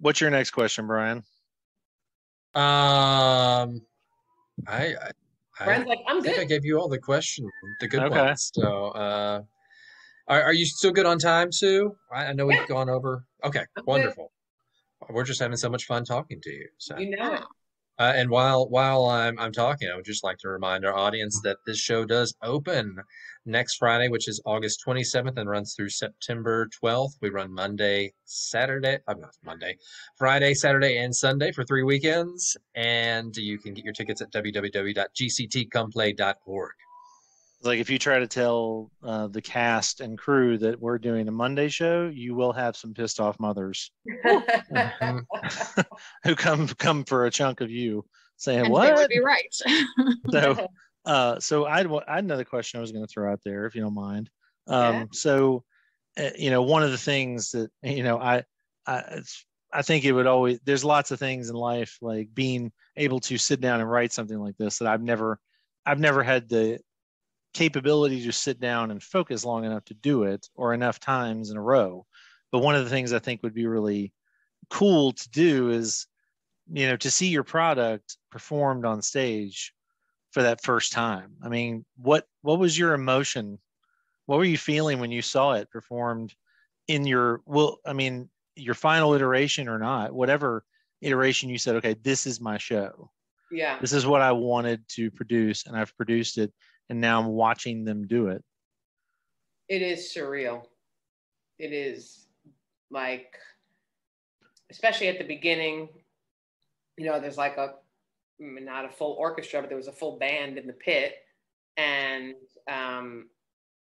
what's your next question, Brian? Um, I, I, Brian's like, I'm I think I gave you all the questions, the good Okay. ones. So, uh, are, are you still good on time, Sue? I, I know we've Yeah. gone over. Okay, I'm good. wonderful. We're just having so much fun talking to you. So, You know it. Uh, and while while I'm I'm talking, I would just like to remind our audience that this show does open next Friday, which is August 27th, and runs through September 12th. We run Monday, Saturday. I'm not Monday, Friday, Saturday, and Sunday for three weekends. And you can get your tickets at www.gctcomplay.org. Like if you try to tell uh, the cast and crew that we're doing a Monday show, you will have some pissed off mothers who come come for a chunk of you saying and they what. would be right. so uh so i'd i had another question i was going to throw out there if you don't mind um Yeah. so uh, you know one of the things that you know i i it's, i think it would always there's lots of things in life like being able to sit down and write something like this that i've never i've never had the capability to sit down and focus long enough to do it or enough times in a row. But one of the things i think would be really cool to do is you know to see your product performed on stage for that first time. I mean what what was your emotion? What were you feeling when you saw it performed in your well i mean your final iteration or not whatever iteration you said okay this is my show. Yeah. this is what i wanted to produce and i've produced it and now i'm watching them do it It is surreal. It is like, especially at the beginning, you know, there's like a not a full orchestra, but there was a full band in the pit. And um,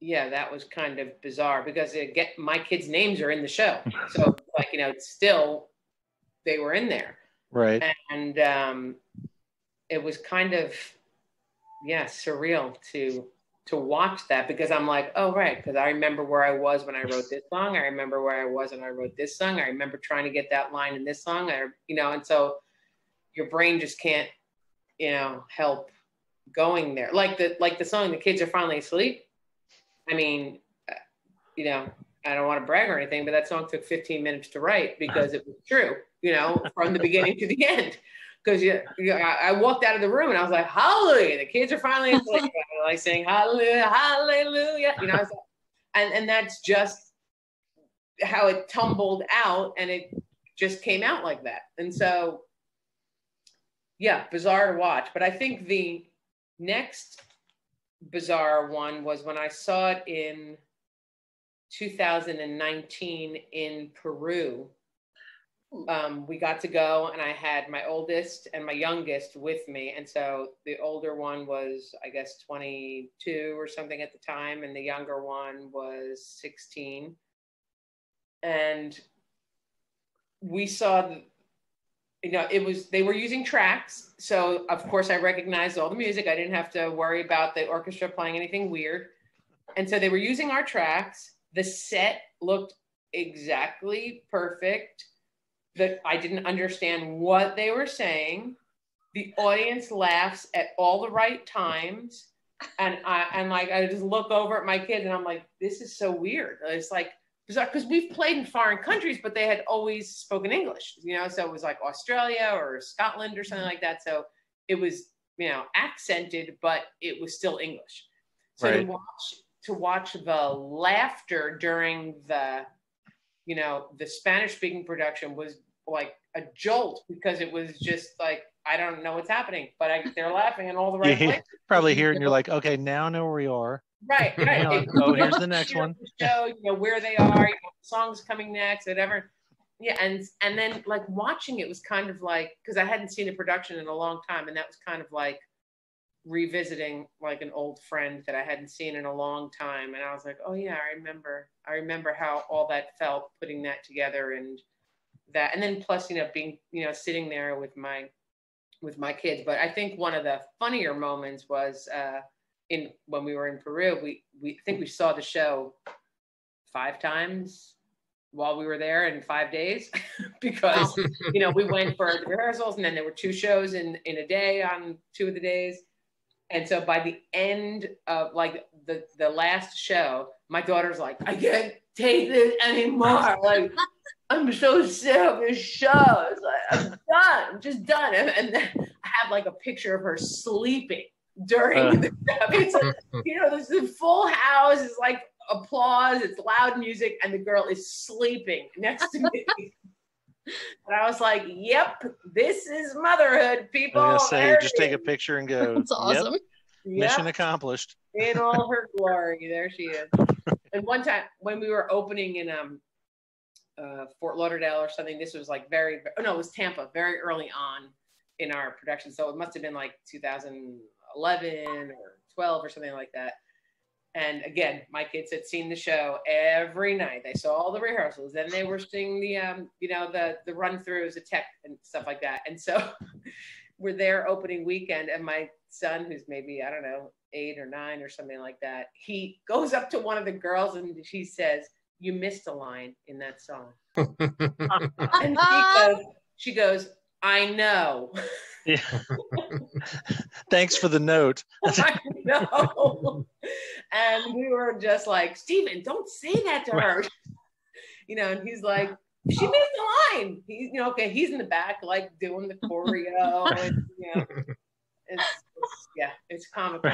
yeah, that was kind of bizarre because it get my kids' names are in the show. So, like, you know, it's still, they were in there. right and um, it was kind of yeah surreal to to watch that because I'm like oh right because I remember where I was when I wrote this song. I remember where I was when I wrote this song. I remember trying to get that line in this song. I you know and so your brain just can't you know help going there. Like the like the song the kids are finally asleep. I mean you know I don't want to brag or anything but that song took 15 minutes to write because it was true you know from the beginning to the end because you, I walked out of the room and I was like, Hallelujah! The kids are finally asleep. Like saying Hallelujah, Hallelujah. You know, like- and and that's just how it tumbled out, and it just came out like that. And so, yeah, bizarre to watch. But I think the next bizarre one was when I saw it in 2019 in Peru um, we got to go and I had my oldest and my youngest with me. And so the older one was, I guess, 22 or something at the time, and the younger one was 16. And we saw, you know, it was, they were using tracks. So, of course, I recognized all the music. I didn't have to worry about the orchestra playing anything weird. And so they were using our tracks. The set looked exactly perfect that I didn't understand what they were saying. The audience laughs at all the right times. And I and like I just look over at my kids and I'm like, this is so weird. It's like bizarre because uh, we've played in foreign countries, but they had always spoken English, you know. So it was like Australia or Scotland or something mm-hmm. like that. So it was, you know, accented, but it was still English. So Right. to watch to watch the laughter during the you know, the Spanish speaking production was like a jolt because it was just like, I don't know what's happening, but I, they're laughing in all the right places. probably hear and you're like okay now I know where we are Right, right. Hang on. It- Oh, here's the next one. the Show, you know, where they are, you know, songs coming next, whatever. Yeah, and and then like watching it was kind of like because I hadn't seen a production in a long time, and that was kind of like revisiting like an old friend that I hadn't seen in a long time, and I was like, oh yeah, I remember, I remember how all that felt putting that together and that, and then plus you know being you know sitting there with my with my kids. But I think one of the funnier moments was. uh in when we were in Peru, we we I think we saw the show five times while we were there in five days because you know we went for the rehearsals and then there were two shows in in a day on two of the days and so by the end of like the the last show my daughter's like i can't take this anymore like I'm so sick of this show. It's like, I'm done. I'm just done. And, and then I have like a picture of her sleeping during Uh. the I mean, it's like, you know, this is full house. It's like applause. It's loud music, and the girl is sleeping next to me. and I was like, "Yep, this is motherhood, I people." was gonna say, just take a picture and go. That's awesome. Yep, Yep. mission accomplished. in all her glory. There she is. And one time when we were opening in um uh, Fort Lauderdale or something, this was like very oh no, it was Tampa, very early on in our production. So it must have been like 2011 or 12 or something like that. And again, my kids had seen the show every night. They saw all the rehearsals, then they were seeing the um, you know, the the run throughs, the tech and stuff like that. And so we're there opening weekend, and my son, who's maybe I don't know eight or nine or something like that, he goes up to one of the girls and she says, "You missed a line in that song." And she goes, she goes, "I know, Yeah. Thanks for the note. I know," and we were just like, "Steven, don't say that to her," you know. And he's like. She missed the line. He's, you know, okay. He's in the back, like doing the choreo, and you know, it's, it's yeah, it's comical.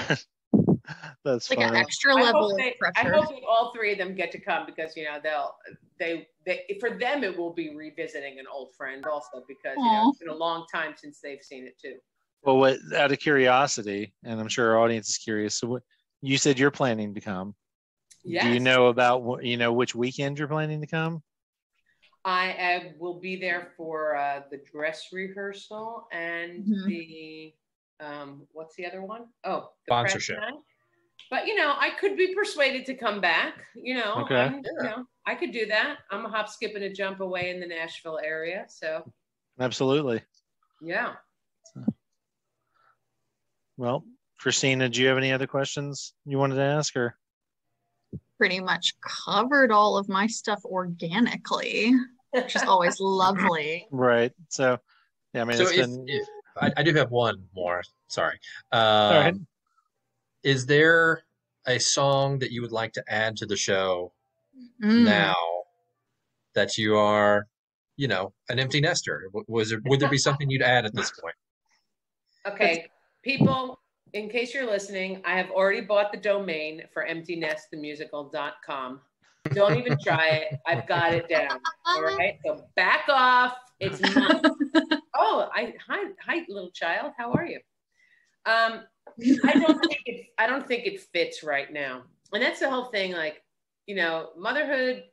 That's like an funny. extra I level hope, of they, I hope all three of them get to come because you know they'll they they for them it will be revisiting an old friend also because you know it's been a long time since they've seen it too. Well, what out of curiosity, and I'm sure our audience is curious. So, what you said you're planning to come? Yes, Do you know about you know which weekend you're planning to come? I uh, will be there for uh, the dress rehearsal and Mhm. the um what's the other one? Oh, the press Sponsorship. Night. But you know, I could be persuaded to come back. You know, Okay. I'm- you know, I could do that. I'm a hop, skip, and a jump away in the Nashville area. So Absolutely. yeah. Well, Christina, do you have any other questions you wanted to ask her? Pretty much covered all of my stuff organically, which is always lovely. Right. So, yeah, I mean, so it's if, been if- I, I do have one more. Sorry. Um, all right. Is there a song that you would like to add to the show Mm. now that you are, you know, an empty nester? Was there would there be something you'd add at this point? Okay, people, in case you're listening, I have already bought the domain for emptynestthemusical.com. Don't even try it. I've got it down. All right. So back off. It's not. oh, I hi hi little child. How are you? Um, I don't think it I don't think it fits right now. And that's the whole thing, like, you know, motherhood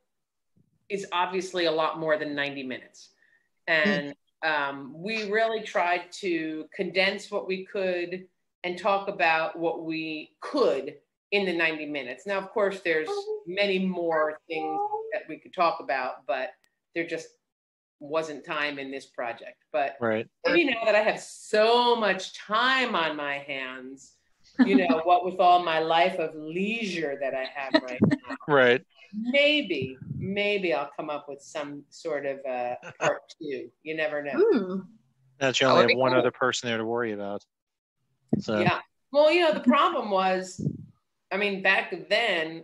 is obviously a lot more than 90 minutes. And um, we really tried to condense what we could and talk about what we could in the 90 minutes. Now, of course, there's many more things that we could talk about, but they're just wasn't time in this project. But Right. maybe now that I have so much time on my hands, you know, what with all my life of leisure that I have right now, Right. maybe, maybe I'll come up with some sort of uh, part two. You never know. Ooh. That you only have one cool. other person there to worry about. So, Yeah. Well, you know, the problem was, I mean, back then,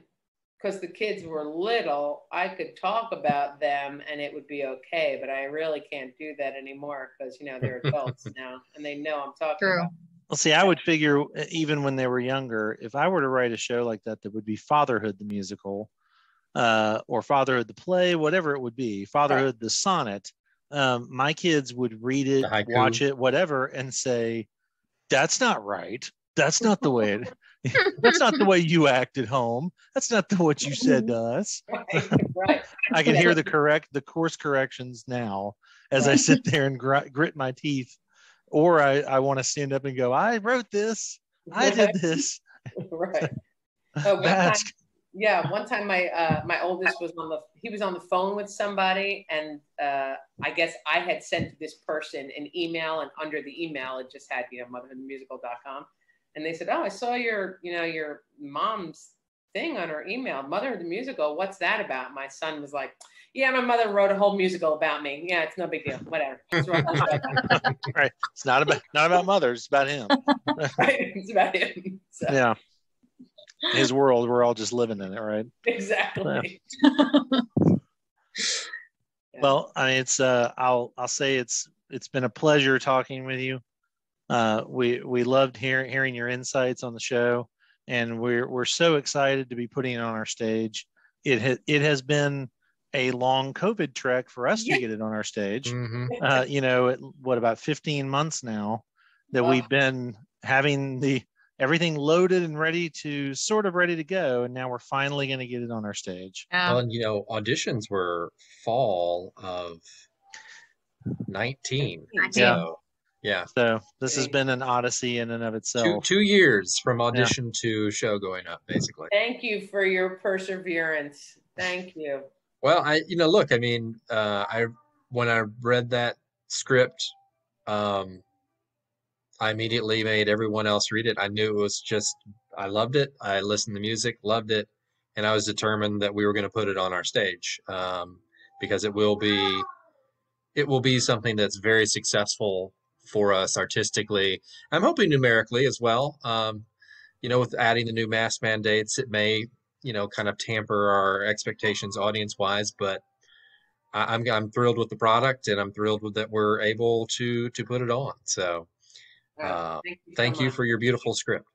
because the kids were little, I could talk about them and it would be okay, but I really can't do that anymore because, you know, they're adults now and they know I'm talking True. about. well, see, I would figure even when they were younger, if I were to write a show like that, that would be Fatherhood the musical, uh, or Fatherhood the play, whatever it would be, Fatherhood the sonnet. Um, my kids would read it, watch it, whatever, and say, "That's not right. That's not the way it. That's not the way you act at home. That's not the what you said to us." Right, right. I can hear the correct the course corrections now as I sit there and gr- grit my teeth, or I I want to stand up and go, "I wrote this. I did this." right. Oh, one time, yeah, one time my uh, my oldest was on the he was on the phone with somebody, and uh, I guess I had sent this person an email, and under the email it just had you know motherhoodmusical.com, and they said, "Oh, I saw your you know your mom's thing on her email, Motherhood the Musical. What's that about?" My son was like, "Yeah, my mother wrote a whole musical about me. Yeah, it's no big deal. Whatever. Just wrote a whole show about me." right. It's not about not about mothers. It's about him. Right? it's about him. So, Yeah. His world. We're all just living in it, right? Exactly. Yeah. Well, I mean, it's uh, I'll I'll say it's it's been a pleasure talking with you. Uh, we we loved hearing hearing your insights on the show, and we're we're so excited to be putting it on our stage. It has it has been a long COVID trek for us Yeah. to get it on our stage. Mhm. Uh, you know, it, what about 15 months now that Wow. we've been having the everything loaded and ready to sort of ready to go, and now we're finally going to get it on our stage. Yeah. Well, and you know, auditions were fall of 19. 19. So, yeah. So this has been an odyssey in and of itself. two years from audition to show going up, basically. Thank you for your perseverance. Thank you. Well, I, you know, look, I mean, uh, I, when I read that script, um, I immediately made everyone else read it. I knew it was just, I loved it. I listened to music, loved it, and I was determined that we were going to put it on our stage um, because it will be, it will be something that's very successful for us artistically. I'm hoping numerically as well. Um, you know, with adding the new mask mandates, it may, you know, kind of tamper our expectations audience wise, but I, I'm I'm thrilled with the product and I'm thrilled with that we're able to to put it on. So Uh, thank you, so thank you for your beautiful script.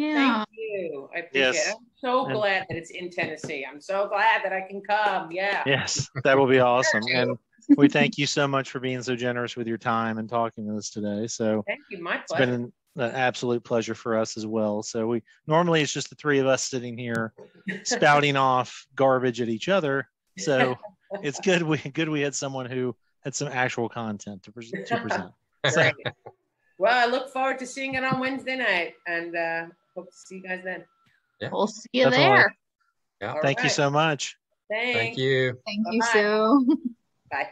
Yeah. Thank you. I appreciate Yes. it. I'm so And- glad that it's in Tennessee. I'm so glad that I can come. Yeah. Yes, that will be awesome. And we thank you so much for being so generous with your time and talking to us today. So Thank you. My pleasure. It's been an, an absolute pleasure for us as well. So we normally it's just the three of us sitting here spouting off garbage at each other. So it's good we good we had someone who had some actual content to, pres- to present. So, well, I look forward to seeing it on Wednesday night and uh, hope to see you guys then. We'll see you Definitely. there. Yeah. All thank you so much. Thanks. Thank you. Thank you, Bye-bye. Sue. Bye.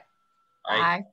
Bye. Bye.